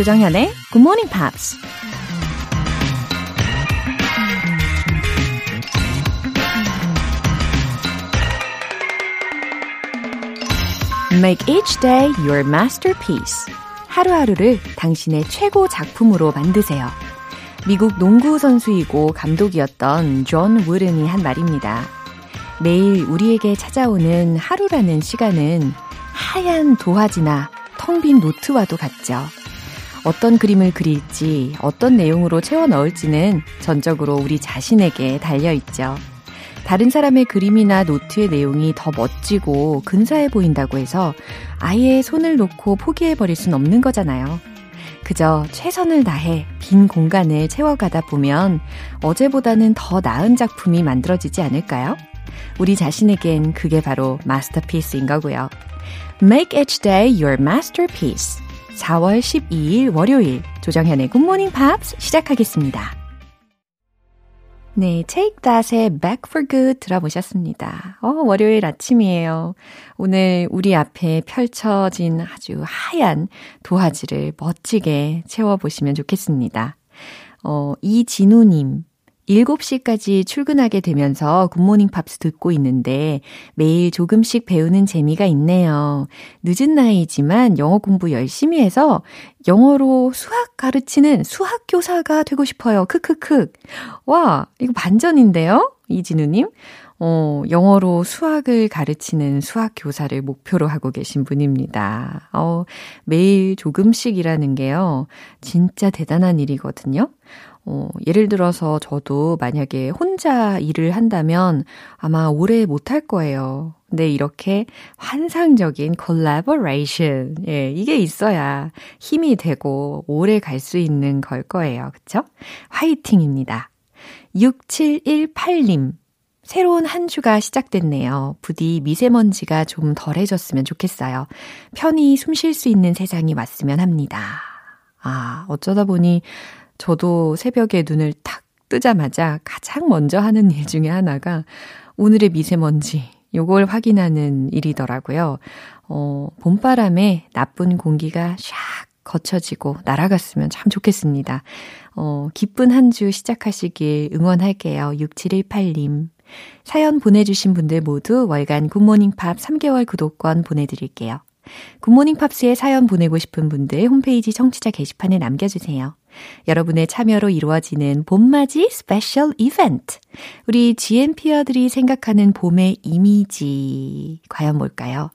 조정현의 Good Morning Pops. Make each day your masterpiece. 하루하루를 당신의 최고 작품으로 만드세요. 미국 농구 선수이고 감독이었던 존 우든이 한 말입니다. 매일 우리에게 찾아오는 하루라는 시간은 하얀 도화지나 텅 빈 노트와도 같죠. 어떤 그림을 그릴지, 어떤 내용으로 채워 넣을지는 전적으로 우리 자신에게 달려 있죠. 다른 사람의 그림이나 노트의 내용이 더 멋지고 근사해 보인다고 해서 아예 손을 놓고 포기해버릴 순 없는 거잖아요. 그저 최선을 다해 빈 공간을 채워가다 보면 어제보다는 더 나은 작품이 만들어지지 않을까요? 우리 자신에겐 그게 바로 마스터피스인 거고요. Make each day your masterpiece. 4월 12일 월요일 조정현의 Morning Pops 시작하겠습니다. 네, Take That의 Back for Good 들어보셨습니다. 어, 월요일 아침이에요. 오늘 우리 앞에 펼쳐진 아주 하얀 도화지를 멋지게 채워보시면 좋겠습니다. 어, 이진우님. 7시까지 출근하게 되면서 Good Morning Pops 듣고 있는데 매일 조금씩 배우는 재미가 있네요. 늦은 나이지만 영어 공부 열심히 해서 영어로 수학 가르치는 수학 교사가 되고 싶어요. 크크크. 와, 이거 반전인데요? 이진우님. 어, 영어로 수학을 가르치는 수학 교사를 목표로 하고 계신 분입니다. 어, 매일 조금씩이라는 게요. 진짜 대단한 일이거든요. 어, 예를 들어서 저도 만약에 혼자 일을 한다면 아마 오래 못할 거예요. 근데 이렇게 환상적인 collaboration, 예, 이게 있어야 힘이 되고 오래 갈 수 있는 걸 거예요. 그쵸? 화이팅입니다. 6718님. 새로운 한 주가 시작됐네요. 부디 미세먼지가 좀 덜해졌으면 좋겠어요. 편히 숨 쉴 수 있는 세상이 왔으면 합니다. 아, 어쩌다 보니 저도 새벽에 눈을 탁 뜨자마자 가장 먼저 하는 일 중에 하나가 오늘의 미세먼지, 요걸 확인하는 일이더라고요. 어, 봄바람에 나쁜 공기가 샥 거쳐지고 날아갔으면 참 좋겠습니다. 어, 기쁜 한 주 시작하시길 응원할게요. 6718님. 사연 보내주신 분들 모두 월간 굿모닝 팝 3개월 구독권 보내드릴게요. Good Morning Pops에 사연 보내고 싶은 분들 홈페이지 청취자 게시판에 남겨주세요. 여러분의 참여로 이루어지는 봄맞이 special 이벤트. 우리 GMPer들이 생각하는 봄의 이미지. 과연 뭘까요?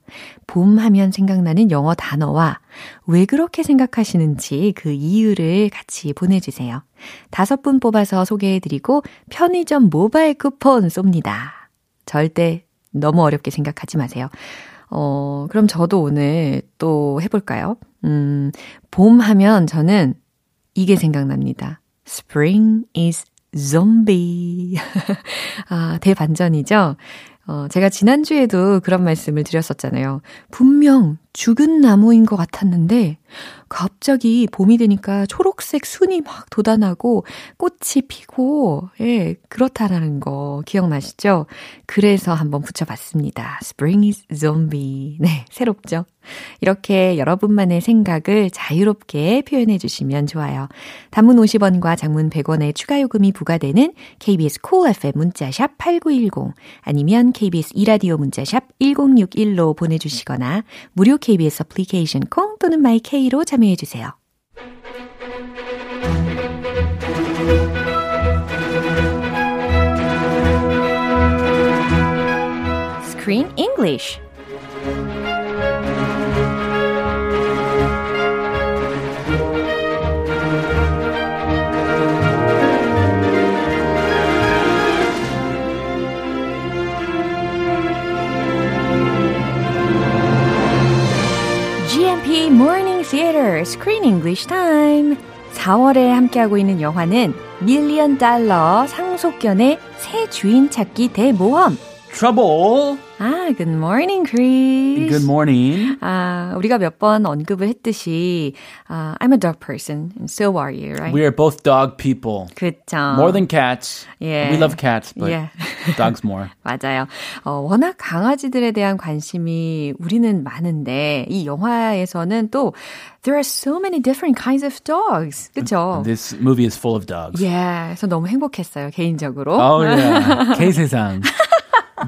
봄 하면 생각나는 영어 단어와 왜 그렇게 생각하시는지 그 이유를 같이 보내주세요. 다섯 분 뽑아서 소개해드리고 편의점 모바일 쿠폰 쏩니다. 절대 너무 어렵게 생각하지 마세요. 어, 그럼 저도 오늘 또 해볼까요? 음, 봄 하면 저는 이게 생각납니다. Spring is zombie. 아, 대반전이죠? 어, 제가 지난주에도 그런 말씀을 드렸었잖아요. 분명 죽은 나무인 것 같았는데, 갑자기 봄이 되니까 초록색 순이 막 돋아나고 꽃이 피고, 예, 그렇다라는 거 기억나시죠? 그래서 한번 붙여봤습니다. Spring is zombie. 네, 새롭죠? 이렇게 여러분만의 생각을 자유롭게 표현해 주시면 좋아요. 단문 50원과 장문 100원의 추가 요금이 부과되는 KBS cool FM 문자샵 8910 아니면 KBS 이라디오 문자샵 1061로 보내주시거나 무료 KBS 애플리케이션 콩 또는 마이케이로 참여해 주세요. Screen English English Time. 4월에 함께하고 있는 영화는 밀리언 달러 상속견의 새 주인 찾기 대모험. Trouble. 아, good morning, Chris. Good morning. 아, 우리가 몇 번 언급을 했듯이, 아, I'm a dog person, and so are you, right? We are both dog people. 그쵸. More than cats. Yeah. We love cats, but Yeah. Dogs more. 맞아요. 어, 워낙 강아지들에 대한 관심이 우리는 많은데 이 영화에서는 또 there are so many different kinds of dogs. 그렇죠? This movie is full of dogs. Yeah, 그래서 너무 행복했어요 개인적으로. Oh yeah. K 세상.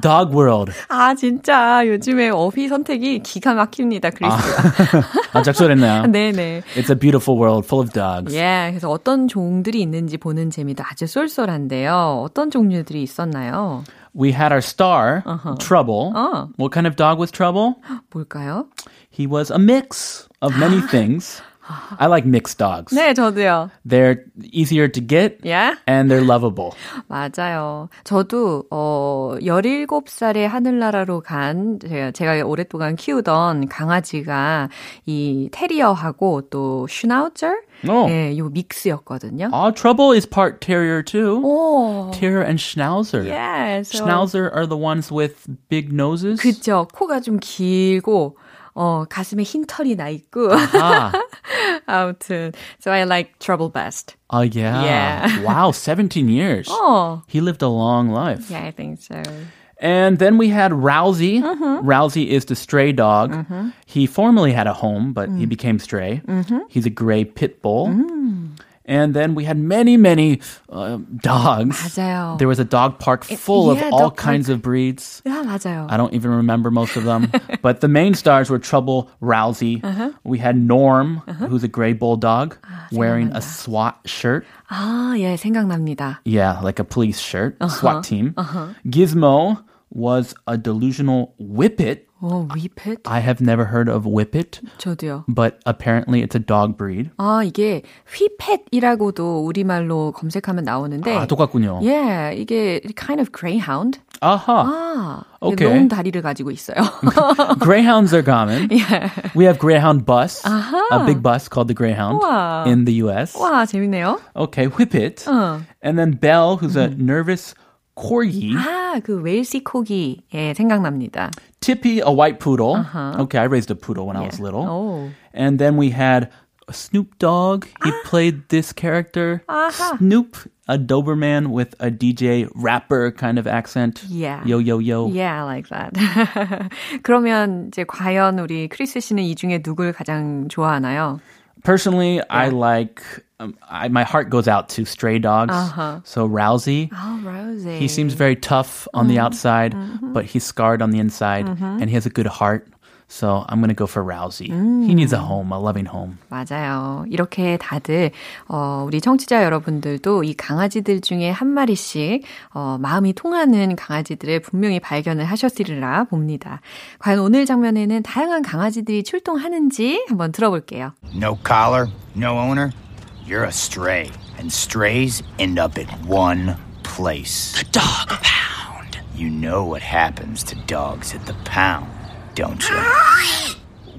Dog World. 아 진짜 요즘에 어휘 선택이 기가 막힙니다 크리스가. 아, 작설했네요. 네네. It's a beautiful world full of dogs. 예, 그래서 어떤 종들이 있는지 보는 재미도 아주 쏠쏠한데요. 어떤 종류들이 있었나요? We had our star, Trouble. 어. What kind of dog was Trouble? 뭘까요? He was a mix of many things. I like mixed dogs. 네, 저도요. They're easier to get 예? and they're lovable. 맞아요. 저도 어 17살에 하늘나라로 간 제가, 제가 오랫동안 키우던 강아지가 이 테리어하고 또 슈나우저 어. 예, 요 믹스였거든요. Oh, Trouble is part terrier too. 오. Terrier and Schnauzer. 예, so Schnauzer are the ones with big noses. 그쵸. 코가 좀 길고 어 가슴에 흰 털이 나 있고 Ah. 아무튼 so I like trouble best. Oh, yeah. Yeah. wow, 17 years. 어. He lived a long life. Yeah, I think so. And then we had Rousey. Mm-hmm. Rousey is the stray dog. He formerly had a home, but Mm. he became stray. Mm-hmm. He's a gray pit bull. Mm. And then we had many, many uh, dogs. 맞아요. There was a dog park full yeah, of all dog kinds of breeds. 아, 맞아요. I don't even remember most of them. but the main stars were Trouble, Rousey. Uh-huh. We had Norm, who's a gray bulldog, wearing a SWAT shirt. 아, 예, 생각납니다. Yeah, like a police shirt, Uh-huh. SWAT team. Gizmo was a delusional whippet. 어, 위펫? I have never heard of whippet, 저도요. but apparently it's a dog breed. 아, 이게 휘펫이라고도 우리말로 검색하면 나오는데 아, 똑같군요. 예, 이게 kind of greyhound. 아하. 아, 오케이. 롱 다리를 가지고 있어요. Greyhounds are common. 예. We have Greyhound bus, a big bus called the Greyhound 우와. in the US. 와, 재밌네요. Okay, whippet. 어. And then Belle, who's a nervous corgi. 아, 그 웨일시 코기. 예, 생각납니다. Tippy, a white poodle. Okay, I raised a poodle when I was little. 오. And then we had Snoop Dogg. He played this character. Snoop, a Doberman with a DJ rapper kind of accent. Yeah. Yo, yo, yo. Yeah, I like that. 그러면 이제 과연 우리 크리스 씨는 이 중에 누굴 가장 좋아하나요? Personally, I like, um, I, my heart goes out to stray dogs. Uh-huh. So Rousey. 아, 로제. He seems very tough on the outside, but he's scarred on the inside, and he has a good heart. So I'm gonna go for Rousey. He needs a home, a loving home. 맞아요. 이렇게 다들 어, 우리 청취자 여러분들도 이 강아지들 중에 한 마리씩 어, 마음이 통하는 강아지들을 분명히 발견을 하셨으리라 봅니다. 과연 오늘 장면에는 다양한 강아지들이 출동하는지 한번 들어볼게요. No collar, no owner. You're a stray, and strays end up at one place. The dog pound. You know what happens to dogs at the pound, don't you?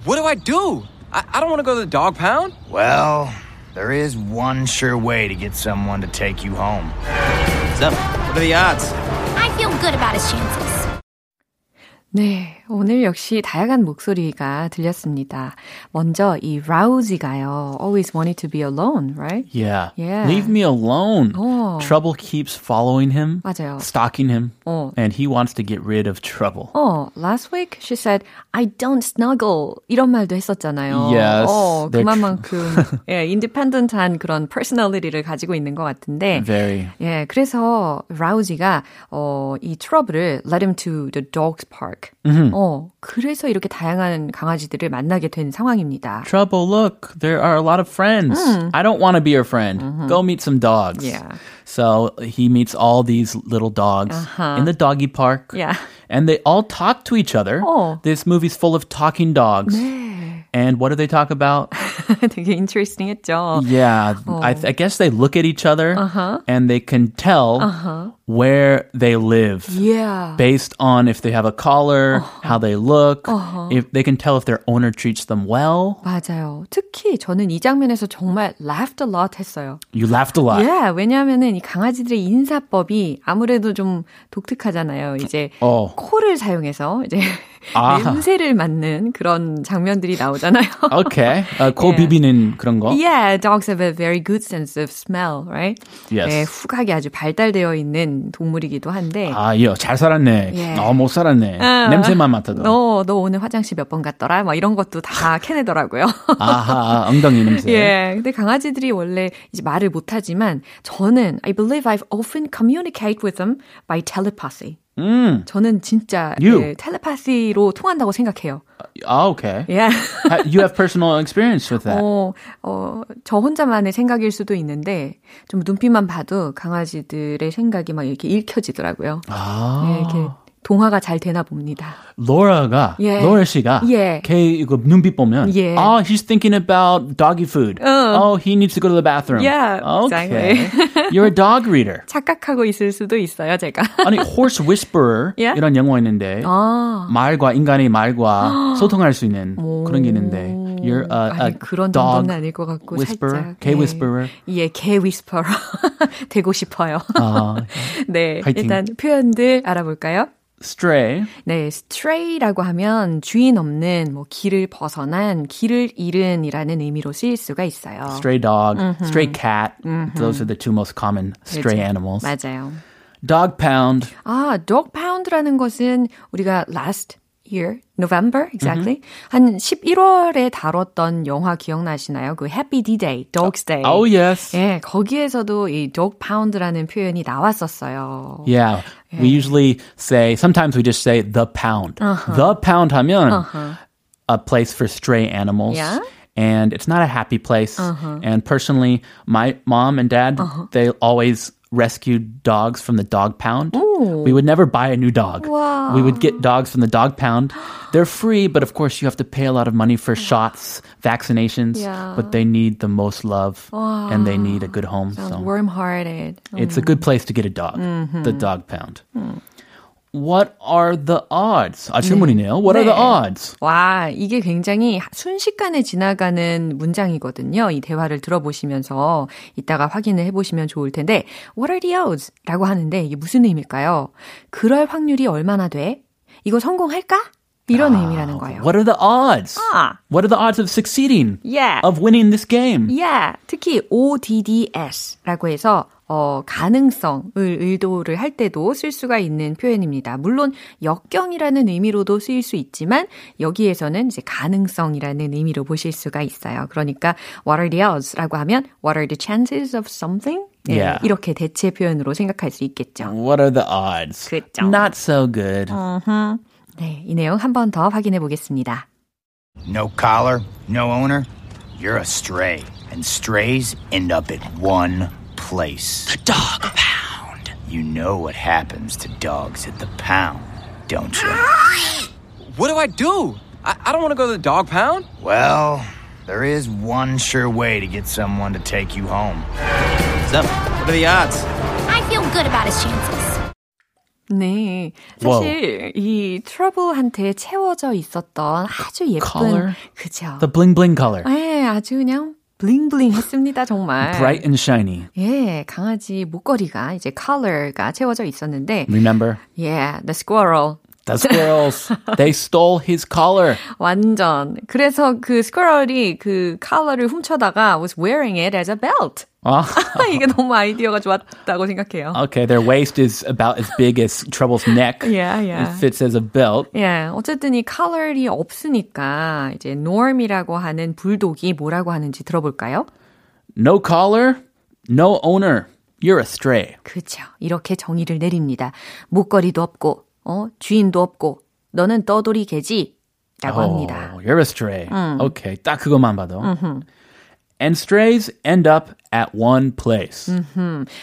What do I do? I, I don't want to go to the dog pound. well, there is one sure way to get someone to take you home. What's up? what are the odds? I feel good about his chances. 네, 오늘 역시 다양한 목소리가 들렸습니다. 먼저 이 라우지가요. Always wanted to be alone, right? Yeah. Yeah. Leave me alone. Oh. Trouble keeps following him, 맞아요. stalking him, Oh. and he wants to get rid of trouble. 어, last week she said, I don't snuggle. 이런 말도 했었잖아요. Yes, 어, 그만큼 예, independent한 그런 personality를 가지고 있는 것 같은데. Very. 예, 그래서 라우지가 어, 이 트러블을 let him to the dog's park. 어, 그래서 이렇게 다양한 강아지들을 만나게 된 상황입니다. Trouble, look, there are a lot of friends. I don't want to be your friend. Go meet some dogs. Yeah. So he meets all these little dogs in the doggy park. Yeah. And they all talk to each other. Oh. This movie's full of talking dogs. And what do they talk about? 되게 interesting 했죠. Yeah, I, I guess they look at each other and they can tell where they live Yeah. based on if they have a collar, how they look, if they can tell if their owner treats them well. 맞아요. 특히 저는 이 장면에서 정말 laughed a lot 했어요. You laughed a lot. Yeah, 왜냐하면은 이 강아지들의 인사법이 아무래도 좀 독특하잖아요. 이제 어. 코를 사용해서 이제 아. 냄새를 맡는 그런 장면들이 나오잖아요. Okay. 어, 코 예. 비비는 그런 거? Yeah, dogs have a very good sense of smell, right? Yes. 네, 후각이 아주 발달되어 있는 동물이기도 한데. 아, 예, 잘 살았네. 예. 어, 못 살았네. 아. 냄새만 맡아도. 너, 너 오늘 화장실 몇 번 갔더라? 막 이런 것도 다 캐내더라고요. 아하, 엉덩이 냄새. 예. 근데 강아지들이 원래 이제 말을 못하지만 저는 I believe I've often communicate with them by telepathy. 음. 저는 진짜. 예, 텔레파시로 통한다고 생각해요. 아, okay. 예. Ha- You have personal experience with that. 어, 어, 저 혼자만의 생각일 수도 있는데 좀 눈빛만 봐도 강아지들의 생각이 막 이렇게 읽혀지더라고요. 아. 예, 이렇게 동화가 잘 되나 봅니다. 로라가, 예. 로라 씨가, 예. 걔 이거 눈빛 보면, 예. 아, he's thinking about doggy food. Oh, he needs to go to the bathroom. Yeah, okay. exactly. You're a dog reader. 착각하고 있을 수도 있어요, 제가. 아니, horse whisperer 예? 이런 영화 있는데 아. 말과 인간의 말과 소통할 수 있는 그런 게 있는데 you're a, a 아니, 그런 dog 정도는 아닐 것 같고 whisperer, 살짝 개 예. whisperer. 예, 개 위스퍼러 되고 싶어요. 아, 네, 화이팅. 일단 표현들 알아볼까요? Stray. 네, stray라고 하면 주인 없는 뭐 길을 벗어난 길을 잃은이라는 의미로 쓰일 수가 있어요. stray dog, stray cat. Those are the two most common stray 그렇죠. animals. 맞아요. Dog pound. 아, dog pound라는 것은 우리가 last year, November, exactly. 한 11월에 다뤘던 영화 기억나시나요? 그 Happy D-Day, Dog's Day. Oh yes. 예, 거기에서도 이 dog pound라는 표현이 나왔었어요. Yeah. We usually say sometimes we just say the pound. The pound 하면 a place for stray animals. Yeah. And it's not a happy place. And personally, my mom and dad, they always rescued dogs from the dog pound. We would never buy a new dog. Wow. We would get dogs from the dog pound. They're free, but of course you have to pay a lot of money for shots, vaccinations, Yeah. but they need the most love and they need a good home. Sounds so. warm-hearted. It's a good mm. place to get a dog. The mm-hmm. dog pound. Hmm. What are the odds? 아, 질문이네요. What are the 네. odds? 와, 이게 굉장히 순식간에 지나가는 문장이거든요. 이 대화를 들어보시면서 이따가 확인을 해보시면 좋을 텐데, What are the odds? 라고 하는데 이게 무슨 의미일까요? 그럴 확률이 얼마나 돼? 이거 성공할까? 이런 의미라는 거예요. What are the odds? 아. What are the odds of succeeding? Yeah. Of winning this game? Yeah. 특히 ODDS라고 해서 어, 가능성을 의도를 할 때도 쓸 수가 있는 표현입니다. 물론 역경이라는 의미로도 쓰일 수 있지만 여기에서는 이제 가능성이라는 의미로 보실 수가 있어요. 그러니까 what are the odds라고 하면 what are the chances of something? 예, Yeah. 이렇게 대체 표현으로 생각할 수 있겠죠. What are the odds? 그쵸. Not so good. 네, 이 내용 한 번 더 확인해 보겠습니다. No collar, no owner. You're a stray, and strays end up at one place. The dog pound. You know what happens to dogs at the pound, don't you? What do I do? I, I don't want to go to the dog pound. well, there is one sure way to get someone to take you home. Seven. What are the odds? I feel good about his chances. 네. 사실 이 트러블한테 채워져 있었던 아주 예쁜 Color? 그죠. The bling bling color. 네, 아주 그냥 블링블링 했습니다, 정말. Bright and shiny. 예, 강아지 목걸이가 이제 컬러가 채워져 있었는데 Remember? yeah, the squirrel. The squirrels. they stole his collar. 완전. 그래서 그 스쿼럴이 그 컬러를 훔쳐다가 was wearing it as a belt. 아, 이게 너무 아이디어가 좋았다고 생각해요. okay, their waist is about as big as Trouble's neck. Yeah, yeah. It fits as a belt. 예, 어쨌든 이 컬러이 없으니까 이제 norm이라고 하는 불독이 뭐라고 하는지 들어볼까요? No collar, no owner. You're a stray. 그렇죠. 이렇게 정의를 내립니다. 목걸이도 없고, 어, 주인도 없고, 너는 떠돌이 개지. 라고 합니다. Oh, you're a stray. Okay, 딱 그것만 봐도. And strays end up at one place.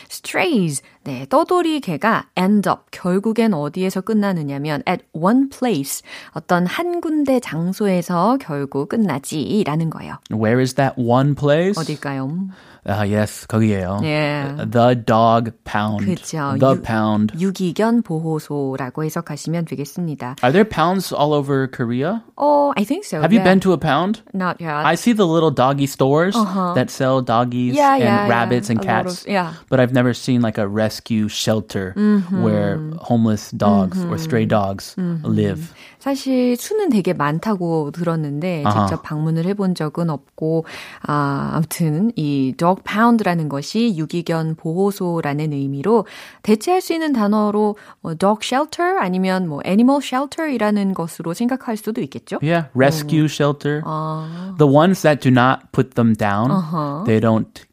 strays. 네, 떠돌이 개가 end up. 결국엔 어디에서 끝나느냐면 at one place. 어떤 한 군데 장소에서 결국 끝나지라는 거예요. Where is that one place? 어딜까요? Ah, yes, 거기에요. Yeah. The dog pound. 그렇죠. The 유- pound. 유기견 보호소라고 해석하시면 되겠습니다. Are there pounds all over Korea? Oh, I think so. Have you yeah. been to a pound? Not yet. I see the little doggy stores that sell doggies Uh-huh. Yeah, and yeah, yeah. rabbits and A lot cats. of- yeah. But I've never seen like a rescue rescue shelter mm-hmm. where homeless dogs mm-hmm. or stray dogs mm-hmm. live. 사실 수는 되게 많다고 들었는데 uh-huh. 직접 방문을 해본 적은 없고 아, 아무튼 이 dog pound라는 것이 유기견 보호소라는 의미로 대체할 수 있는 단어로 뭐 dog shelter 아니면 뭐 animal shelter이라는 것으로 생각할 수도 있겠죠? Yeah, rescue 음. shelter. 아. The ones that do not put them down, uh-huh. they don't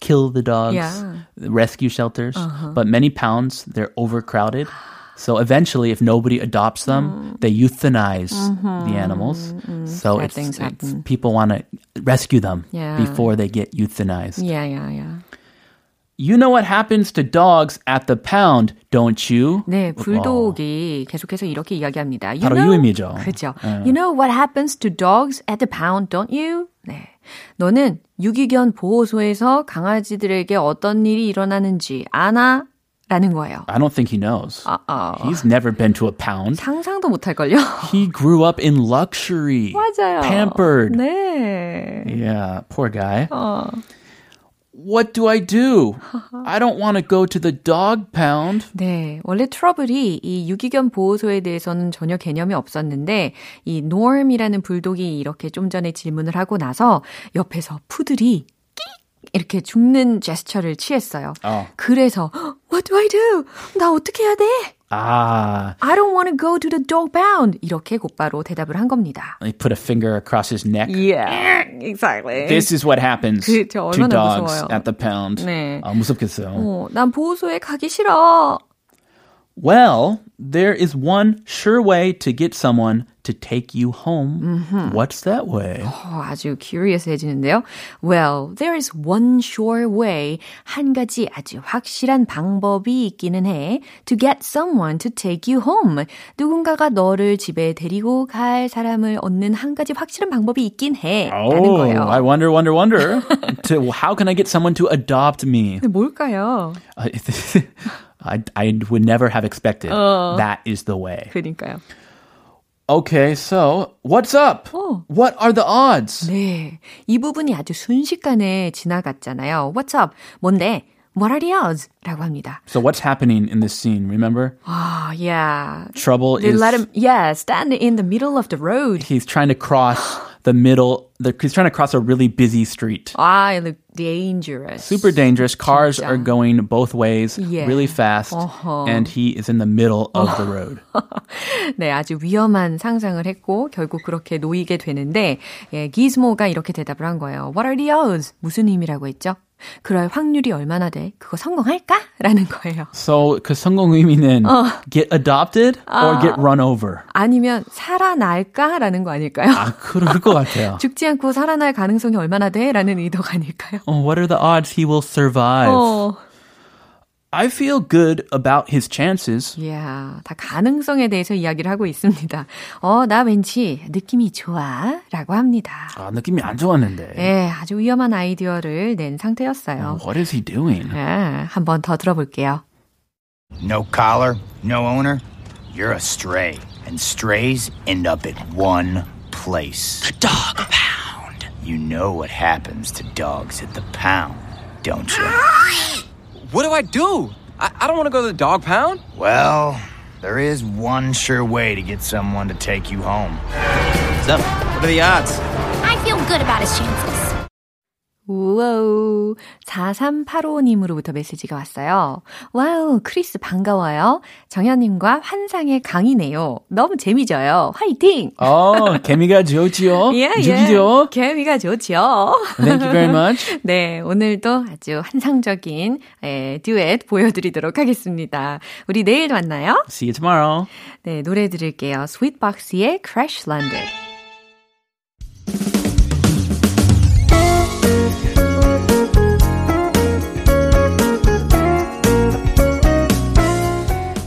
kill the dogs, yeah. rescue shelters. Uh-huh. But many pounds, they're overcrowded. So eventually, if nobody adopts them, mm. they euthanize mm-hmm. the animals. Mm-hmm. So it's, it's, people want to rescue them yeah. before they get euthanized. Yeah, yeah, yeah. You know what happens to dogs at the pound, don't you? 네, 불독이 어. 계속해서 이렇게 이야기합니다. You 바로 know, 유의미죠. 그렇죠. 네. You know what happens to dogs at the pound, don't you? 네. 너는 유기견 보호소에서 강아지들에게 어떤 일이 일어나는지 아나? 라는 거예요. I don't think he knows. Uh-oh. He's never been to a pound. 상상도 못할걸요? He grew up in luxury. 맞아요. Pampered. 네. Yeah, poor guy. 어. What do I do? I don't want to go to the dog pound. 네, 원래 트러블이 이 유기견 보호소에 대해서는 전혀 개념이 없었는데 이 Norm이라는 불독이 이렇게 좀 전에 질문을 하고 나서 옆에서 푸들이 이렇게 죽는 제스처를 취했어요. 어. 그래서 What do I do? 나 어떻게 해야 돼? 아. I don't want to go to the dog pound. 이렇게 곧바로 대답을 한 겁니다. He put a finger across his neck. Yeah, exactly. This is what happens 그쵸, to dogs 무서워요. at the pound. 네. 아, 무섭겠어요. 어, 난 보호소에 가기 싫어. Well, there is one sure way to get someone to take you home. Mm-hmm. What's that way? 어, 아주 curious해지는데요. Well, there is one sure way. 한 가지 아주 확실한 방법이 있기는 해. To get someone to take you home. 누군가가 너를 집에 데리고 갈 사람을 얻는 한 가지 확실한 방법이 있긴 해. Oh, 라는 거예요. I wonder, wonder, wonder. to, how can I get someone to adopt me? 뭘까요? Uh, I, I would never have expected. 어. That is the way. 그러니까요. Okay, so what's up? 어. What are the odds? 네, 이 부분이 아주 순식간에 지나갔잖아요. What's up? 뭔데? What are the odds? 라고 합니다. So what's happening in this scene, remember? Ah, oh, yeah. Trouble they is... let him, yeah, stand in the middle of the road. He's trying to cross the middle, the, he's trying to cross a really busy street. Ah, it looked dangerous. Super dangerous. Cars 진짜. are going both ways yeah. really fast. Uh-huh. And he is in the middle of the road. 네, 아주 위험한 상상을 했고, 결국 그렇게 놓이게 되는데, 예, 기즈모가 이렇게 대답을 한 거예요. What are the odds? 무슨 의미라고 했죠? 그럴 확률이 얼마나 돼? 그거 성공할까? 라는 거예요. So 그 성공 의미는 어. get adopted or 아, get run over? 아니면 살아날까? 라는 거 아닐까요? 아, 그럴 것 같아요. 죽지 않고 살아날 가능성이 얼마나 돼? 라는 의도가 아닐까요? Oh, what are the odds he will survive? 어. I feel good about his chances. Yeah, 다 가능성에 대해서 이야기를 하고 있습니다. 어, 나 왠지 느낌이 좋아. 라고 합니다. 아, 느낌이 안 좋았는데. 네, 아주 위험한 아이디어를 낸 상태였어요. What is he doing? 네, 한번 더 들어볼게요. No collar, no owner. You're a stray. And strays end up at one place. The dog pound. You know what happens to dogs at the pound, don't you? What do I do? I, I don't want to go to the dog pound. Well, there is one sure way to get someone to take you home. So, what are the odds? I feel good about his chances. 우와우. 4385님으로부터 메시지가 왔어요. 와우, 크리스 반가워요. 정현님과 환상의 케미네요. 너무 재미져요. 화이팅! 어, 케미가 좋지요. 예, 예. 죽이죠. 케미가 좋죠. Thank you very much. 네, 오늘도 아주 환상적인 에, 듀엣 보여드리도록 하겠습니다. 우리 내일 만나요. See you tomorrow. 네, 노래 들을게요. 스윗박스의 Crash Landed.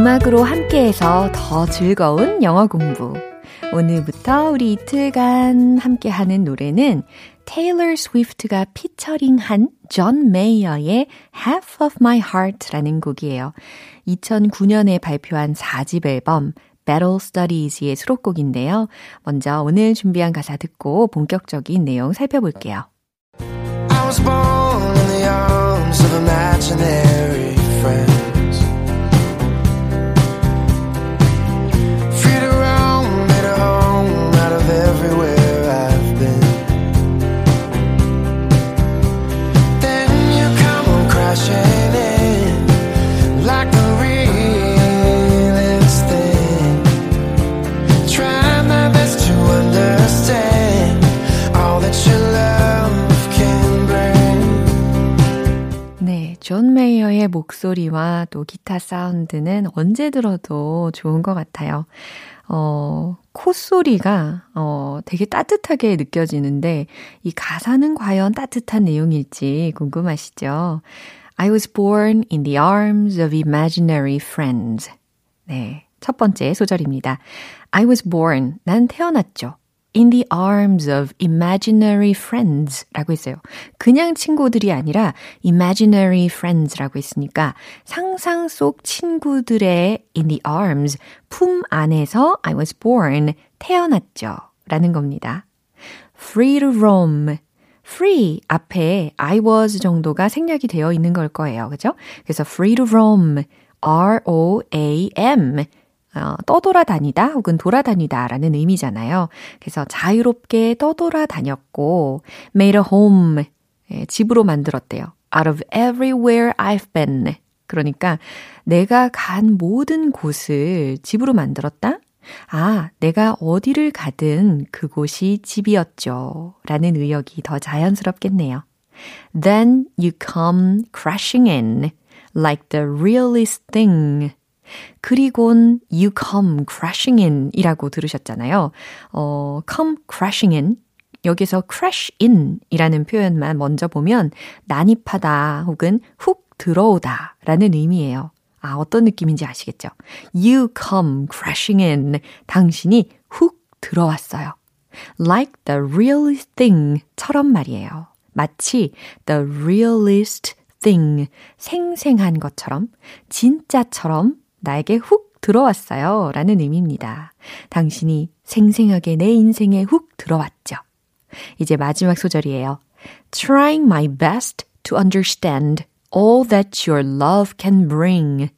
음악으로 함께해서 더 즐거운 영어 공부. 오늘부터 우리 이틀간 함께하는 노래는 테일러 스위프트가 피처링한 존 메이어의 Half of My Heart라는 곡이에요. 2009년에 발표한 4집 앨범 Battle Studies의 수록곡인데요. 먼저 오늘 준비한 가사 듣고 본격적인 내용 살펴볼게요. I was born in the arms of imaginary friends. 존 메이어의 목소리와 또 기타 사운드는 언제 들어도 좋은 것 같아요. 어, 콧소리가, 어, 되게 따뜻하게 느껴지는데, 이 가사는 과연 따뜻한 내용일지 궁금하시죠? I was born in the arms of imaginary friends. 네. 첫 번째 소절입니다. I was born. 난 태어났죠. In the arms of imaginary friends 라고 했어요. 그냥 친구들이 아니라 imaginary friends라고 했으니까 상상 속 친구들의 in the arms, 품 안에서 I was born, 태어났죠. 라는 겁니다. free to roam. free 앞에 I was 정도가 생략이 되어 있는 걸 거예요. 그죠? 그래서 free to roam, R-O-A-M. 어, 떠돌아다니다 혹은 돌아다니다 라는 의미잖아요. 그래서 자유롭게 떠돌아다녔고, made a home, 예, 집으로 만들었대요. out of everywhere I've been. 그러니까 내가 간 모든 곳을 집으로 만들었다? 아, 내가 어디를 가든 그곳이 집이었죠. 라는 의역이 더 자연스럽겠네요. Then you come crashing in like the realest thing. 그리곤 you come crashing in 이라고 들으셨잖아요. 어, come crashing in. 여기서 crash in 이라는 표현만 먼저 보면 난입하다 혹은 훅 들어오다 라는 의미예요. 아, 어떤 느낌인지 아시겠죠? You come crashing in. 당신이 훅 들어왔어요. Like the realest thing 처럼 말이에요. 마치 the realest thing, 생생한 것처럼, 진짜처럼 나에게 훅 들어왔어요. 라는 의미입니다. 당신이 생생하게 내 인생에 훅 들어왔죠. 이제 마지막 소절이에요. Trying my best to understand all that your love can bring.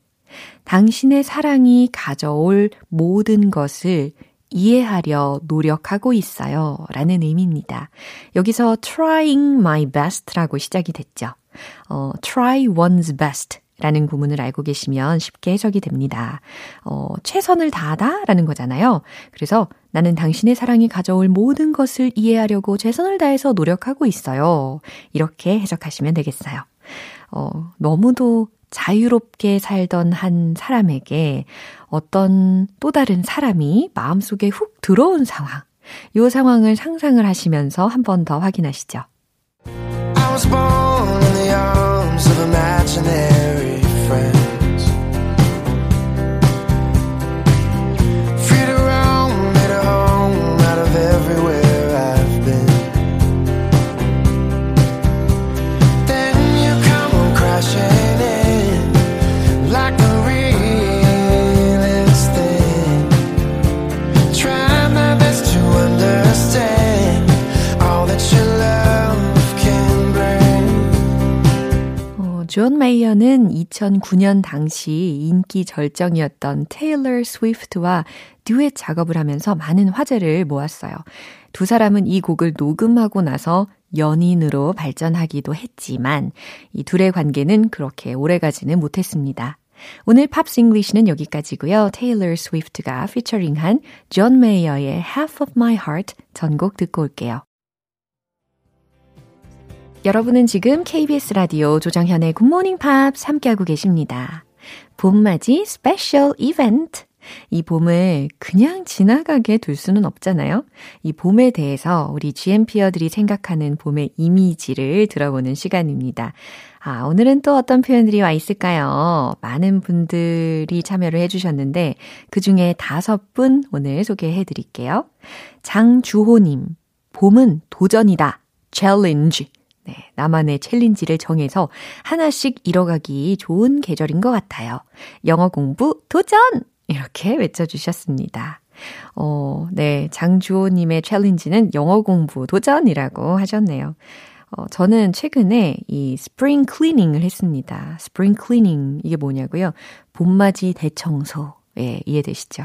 당신의 사랑이 가져올 모든 것을 이해하려 노력하고 있어요. 라는 의미입니다. 여기서 trying my best라고 시작이 됐죠. 어, try one's best. 라는 구문을 알고 계시면 쉽게 해석이 됩니다. 어, 최선을 다하다 라는 거잖아요. 그래서 나는 당신의 사랑이 가져올 모든 것을 이해하려고 최선을 다해서 노력하고 있어요. 이렇게 해석하시면 되겠어요. 어, 너무도 자유롭게 살던 한 사람에게 어떤 또 다른 사람이 마음속에 훅 들어온 상황. 이 상황을 상상을 하시면서 한 번 더 확인하시죠. I was born in the arms of imaginary 존 메이어는 2009년 당시 인기 절정이었던 테일러 스위프트와 듀엣 작업을 하면서 많은 화제를 모았어요. 두 사람은 이 곡을 녹음하고 나서 연인으로 발전하기도 했지만 이 둘의 관계는 그렇게 오래가지는 못했습니다. 오늘 Pops English는 여기까지고요. 테일러 스위프트가 피처링한 존 메이어의 Half of My Heart 전곡 듣고 올게요. 여러분은 지금 KBS 라디오 조정현의 굿모닝 팝스 함께하고 계십니다. 봄맞이 스페셜 이벤트 이 봄을 그냥 지나가게 둘 수는 없잖아요. 이 봄에 대해서 우리 GMPer들이 생각하는 봄의 이미지를 들어보는 시간입니다. 아, 오늘은 또 어떤 표현들이 와 있을까요? 많은 분들이 참여를 해주셨는데, 그 중에 다섯 분 오늘 소개해 드릴게요. 장주호님, 봄은 도전이다. challenge. 네, 나만의 challenge를 정해서 하나씩 이뤄가기 좋은 계절인 것 같아요. 영어 공부 도전! 이렇게 외쳐주셨습니다. 어, 네, 장주호님의 challenge는 영어 공부 도전이라고 하셨네요. 어, 저는 최근에 이 spring cleaning을 했습니다. spring cleaning, 이게 뭐냐고요? 봄맞이 대청소. 예, 이해되시죠?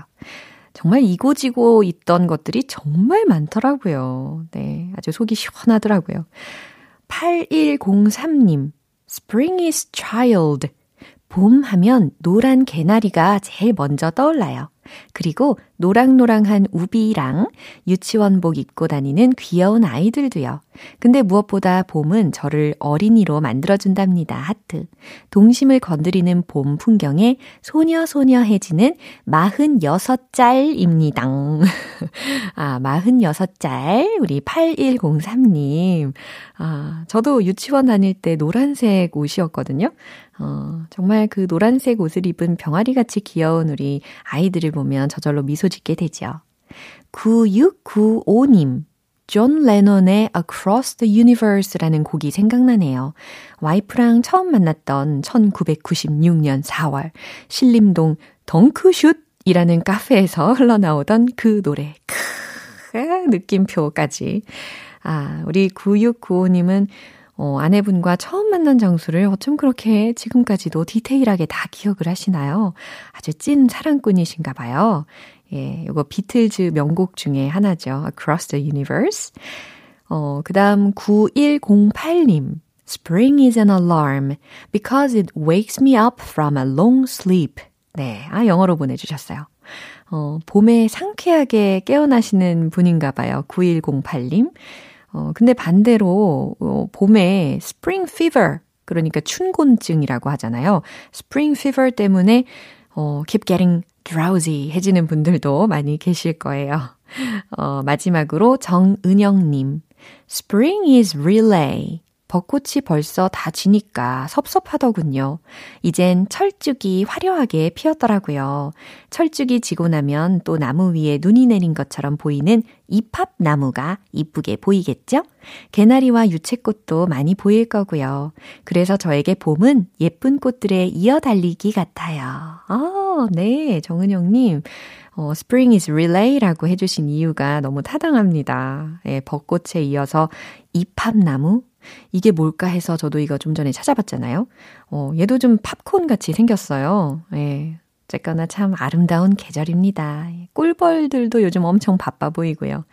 정말 이고지고 있던 것들이 정말 많더라고요. 네, 아주 속이 시원하더라고요. 8103님, Spring is child. 봄 하면 노란 개나리가 제일 먼저 떠올라요. 그리고 노랑노랑한 우비랑 유치원복 입고 다니는 귀여운 아이들도요. 근데 무엇보다 봄은 저를 어린이로 만들어준답니다. 하트. 동심을 건드리는 봄 풍경에 소녀소녀해지는 46짤입니다. 아, 46짤. 우리 8103님. 아, 저도 유치원 다닐 때 노란색 옷이었거든요. 어, 정말 그 노란색 옷을 입은 병아리 같이 귀여운 우리 아이들을 보면 저절로 미소 짓게 되죠. 9695님. 존 레논의 Across the Universe라는 곡이 생각나네요. 와이프랑 처음 만났던 1996년 4월, 신림동 덩크슛이라는 카페에서 흘러나오던 그 노래. 크, 느낌표까지. 아, 우리 9695님은 어, 아내분과 처음 만난 장소를 어쩜 그렇게 지금까지도 디테일하게 다 기억을 하시나요? 아주 찐 사랑꾼이신가 봐요. 예, 요거 비틀즈 명곡 중에 하나죠. Across the Universe. 어, 그 다음 9108님. Spring is an alarm because it wakes me up from a long sleep. 네, 아, 영어로 보내주셨어요. 어, 봄에 상쾌하게 깨어나시는 분인가 봐요. 9108님. 어, 근데 반대로, 어, 봄에 spring fever, 그러니까 춘곤증이라고 하잖아요. spring fever 때문에, 어, keep getting drowsy 해지는 분들도 많이 계실 거예요. 어, 마지막으로 정은영님. Spring is relay. 벚꽃이 벌써 다 지니까 섭섭하더군요. 이젠 철쭉이 화려하게 피었더라고요. 철쭉이 지고 나면 또 나무 위에 눈이 내린 것처럼 보이는 이팝나무가 이쁘게 보이겠죠? 개나리와 유채꽃도 많이 보일 거고요. 그래서 저에게 봄은 예쁜 꽃들의 이어 달리기 같아요. 아, 네, 정은영님. 어, Spring is Relay라고 해주신 이유가 너무 타당합니다. 예, 벚꽃에 이어서 이팝나무, 이게 뭘까 해서 저도 이거 좀 전에 찾아봤잖아요. 어, 얘도 좀 팝콘 같이 생겼어요. 예. 어쨌거나 참 아름다운 계절입니다. 꿀벌들도 요즘 엄청 바빠 보이고요.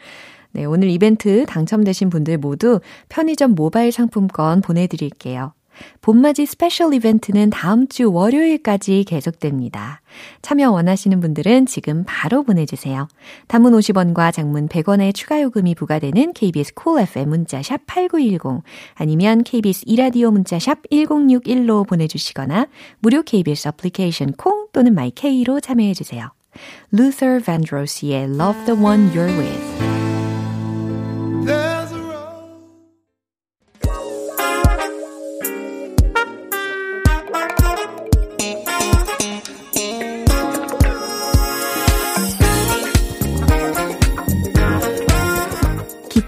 네, 오늘 이벤트 당첨되신 분들 모두 편의점 모바일 상품권 보내드릴게요. 봄맞이 스페셜 이벤트는 다음 주 월요일까지 계속됩니다. 참여 원하시는 분들은 지금 바로 보내주세요. 단문 50원과 장문 100원의 추가 요금이 부과되는 KBS 콜 cool FM 문자샵 8910 아니면 KBS 이라디오 문자샵 1061로 보내주시거나 무료 KBS 애플리케이션 콩 또는 마이케이로 참여해주세요. Luther Vandross의 Love the One You're With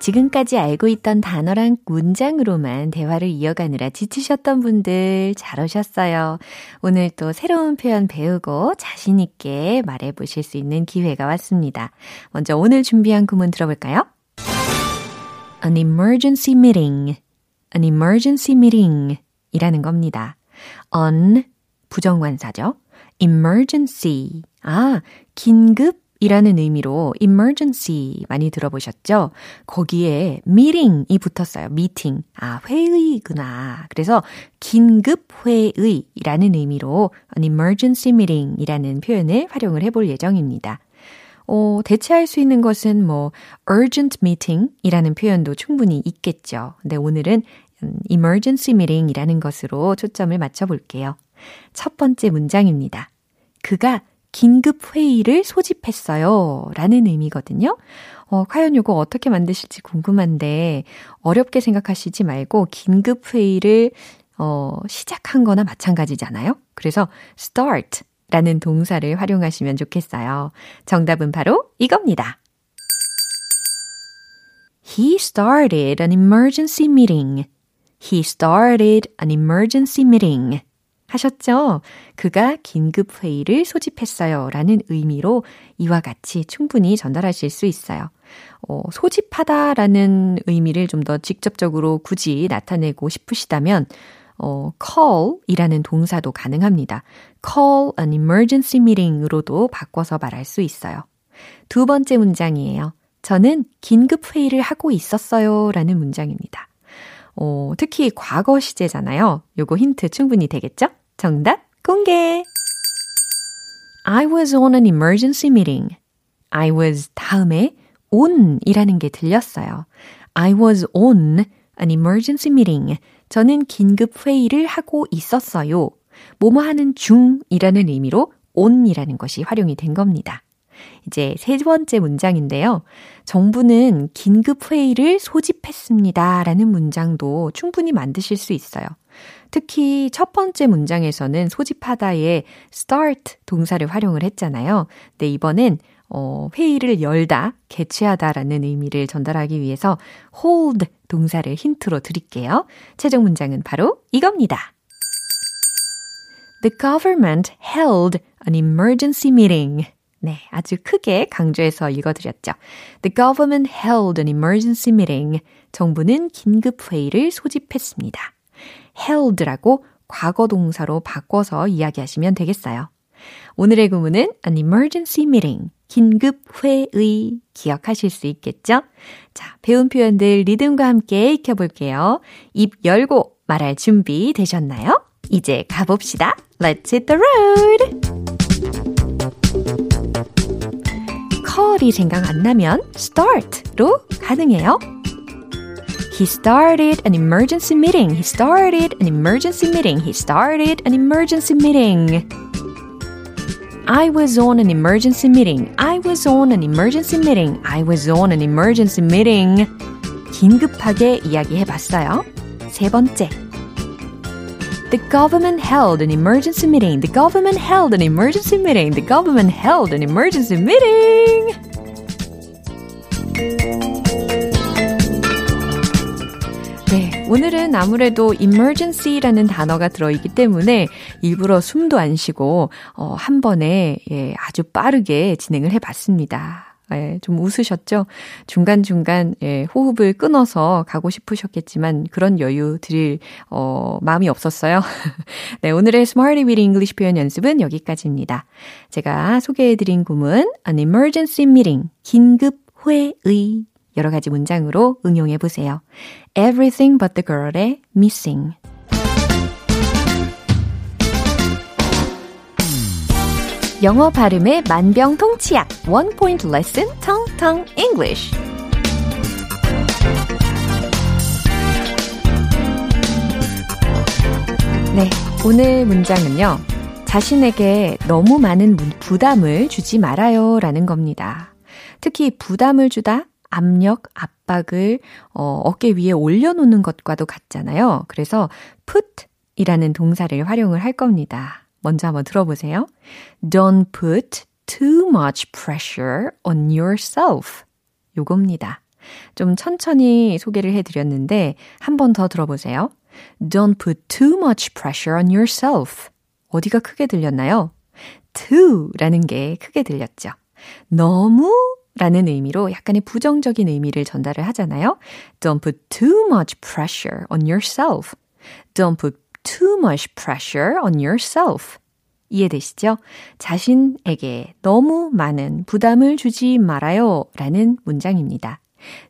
지금까지 알고 있던 단어랑 문장으로만 대화를 이어가느라 지치셨던 분들 잘 오셨어요. 오늘 또 새로운 표현 배우고 자신있게 말해 보실 수 있는 기회가 왔습니다. 먼저 오늘 준비한 구문 들어볼까요? An emergency meeting. An emergency meeting. 이라는 겁니다. On 부정관사죠. emergency. 아, 긴급 이라는 의미로 emergency 많이 들어보셨죠? 거기에 meeting이 붙었어요. meeting. 아, 회의구나. 그래서 긴급 회의라는 의미로 an emergency meeting 이라는 표현을 활용을 해볼 예정입니다. 어, 대체할 수 있는 것은 뭐 urgent meeting 이라는 표현도 충분히 있겠죠. 근데 오늘은 emergency meeting 이라는 것으로 초점을 맞춰 볼게요. 첫 번째 문장입니다. 그가 긴급 회의를 소집했어요. 라는 의미거든요. 어, 과연 이거 어떻게 만드실지 궁금한데, 어렵게 생각하시지 말고, 긴급 회의를, 어, 시작한 거나 마찬가지잖아요? 그래서, start 라는 동사를 활용하시면 좋겠어요. 정답은 바로 이겁니다. He started an emergency meeting. He started an emergency meeting. 하셨죠? 그가 긴급 회의를 소집했어요. 라는 의미로 이와 같이 충분히 전달하실 수 있어요. 어, 소집하다 라는 의미를 좀 더 직접적으로 굳이 나타내고 싶으시다면, 어, call 이라는 동사도 가능합니다. call an emergency meeting으로도 바꿔서 말할 수 있어요. 두 번째 문장이에요. 저는 긴급 회의를 하고 있었어요. 라는 문장입니다. 어, 특히 과거 시제잖아요. 요거 힌트 충분히 되겠죠? 정답 공개! I was on an emergency meeting. I was 다음에 on 이라는 게 들렸어요. I was on an emergency meeting. 저는 긴급 회의를 하고 있었어요. 뭐뭐 하는 중이라는 의미로 on이라는 것이 활용이 된 겁니다. 이제 세 번째 문장인데요. 정부는 긴급 회의를 소집했습니다. 라는 문장도 충분히 만드실 수 있어요. 특히 첫 번째 문장에서는 소집하다에 start 동사를 활용을 했잖아요. 근데 이번엔 어, 회의를 열다, 개최하다라는 의미를 전달하기 위해서 hold 동사를 힌트로 드릴게요. 최종 문장은 바로 이겁니다. The government held an emergency meeting. 네, 아주 크게 강조해서 읽어드렸죠. The government held an emergency meeting. 정부는 긴급 회의를 소집했습니다. Held라고 과거 동사로 바꿔서 이야기하시면 되겠어요. 오늘의 구문은 an emergency meeting, 긴급 회의 기억하실 수 있겠죠? 자, 배운 표현들 리듬과 함께 익혀볼게요. 입 열고 말할 준비 되셨나요? 이제 가봅시다. Let's hit the road! call이 생각 안 나면 start로 가능해요. He started an emergency meeting. He started an emergency meeting. He started an emergency meeting. I was on an emergency meeting. I was on an emergency meeting. I was on an emergency meeting. 긴급하게 이야기해 봤어요. 세 번째. The government held an emergency meeting. The government held an emergency meeting. The government held an emergency meeting. 오늘은 아무래도 emergency라는 단어가 들어있기 때문에 일부러 숨도 안 쉬고 어, 한 번에 예, 아주 빠르게 진행을 해봤습니다. 예, 좀 웃으셨죠? 중간중간 예, 호흡을 끊어서 가고 싶으셨겠지만 그런 여유 드릴 어, 마음이 없었어요. 네, 오늘의 Smarty with English 표현 연습은 여기까지입니다. 제가 소개해드린 구문 an emergency meeting, 긴급 회의 여러 가지 문장으로 응용해 보세요. Everything but the girl의 missing. 영어 발음의 만병통치약 One Point Lesson Tong Tong English 네, 오늘 문장은요. 자신에게 너무 많은 부담을 주지 말아요 라는 겁니다. 특히 부담을 주다, 압력, 압박을 어, 어깨 위에 올려놓는 것과도 같잖아요. 그래서 put 이라는 동사를 활용을 할 겁니다. 먼저 한번 들어보세요. Don't put too much pressure on yourself. 요겁니다. 좀 천천히 소개를 해드렸는데 한 번 더 들어보세요. Don't put too much pressure on yourself. 어디가 크게 들렸나요? too 라는 게 크게 들렸죠. 너무 라는 의미로 약간의 부정적인 의미를 전달을 하잖아요. Don't put too much pressure on yourself. Don't put too much pressure on yourself. 이해되시죠? 자신에게 너무 많은 부담을 주지 말아요 라는 문장입니다.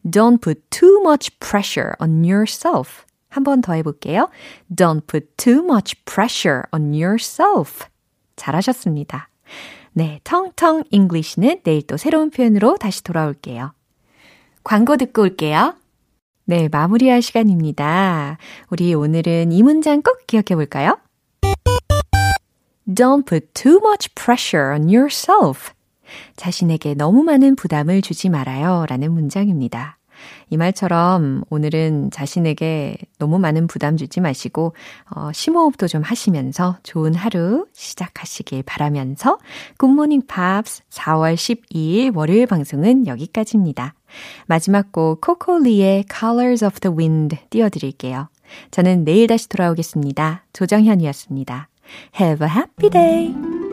Don't put too much pressure on yourself. 한 번 더 해볼게요. Don't put too much pressure on yourself. 잘하셨습니다. 네, 텅텅 English는 내일 또 새로운 표현으로 다시 돌아올게요. 광고 듣고 올게요. 네, 마무리할 시간입니다. 우리 오늘은 이 문장 꼭 기억해 볼까요? Don't put too much pressure on yourself. 자신에게 너무 많은 부담을 주지 말아요. 라는 문장입니다. 이 말처럼 오늘은 자신에게 너무 많은 부담 주지 마시고, 어, 심호흡도 좀 하시면서 좋은 하루 시작하시길 바라면서, 굿모닝 팝스 4월 12일 월요일 방송은 여기까지입니다. 마지막 곡 코코리의 Colors of the Wind 띄워드릴게요. 저는 내일 다시 돌아오겠습니다. 조정현이었습니다. Have a happy day!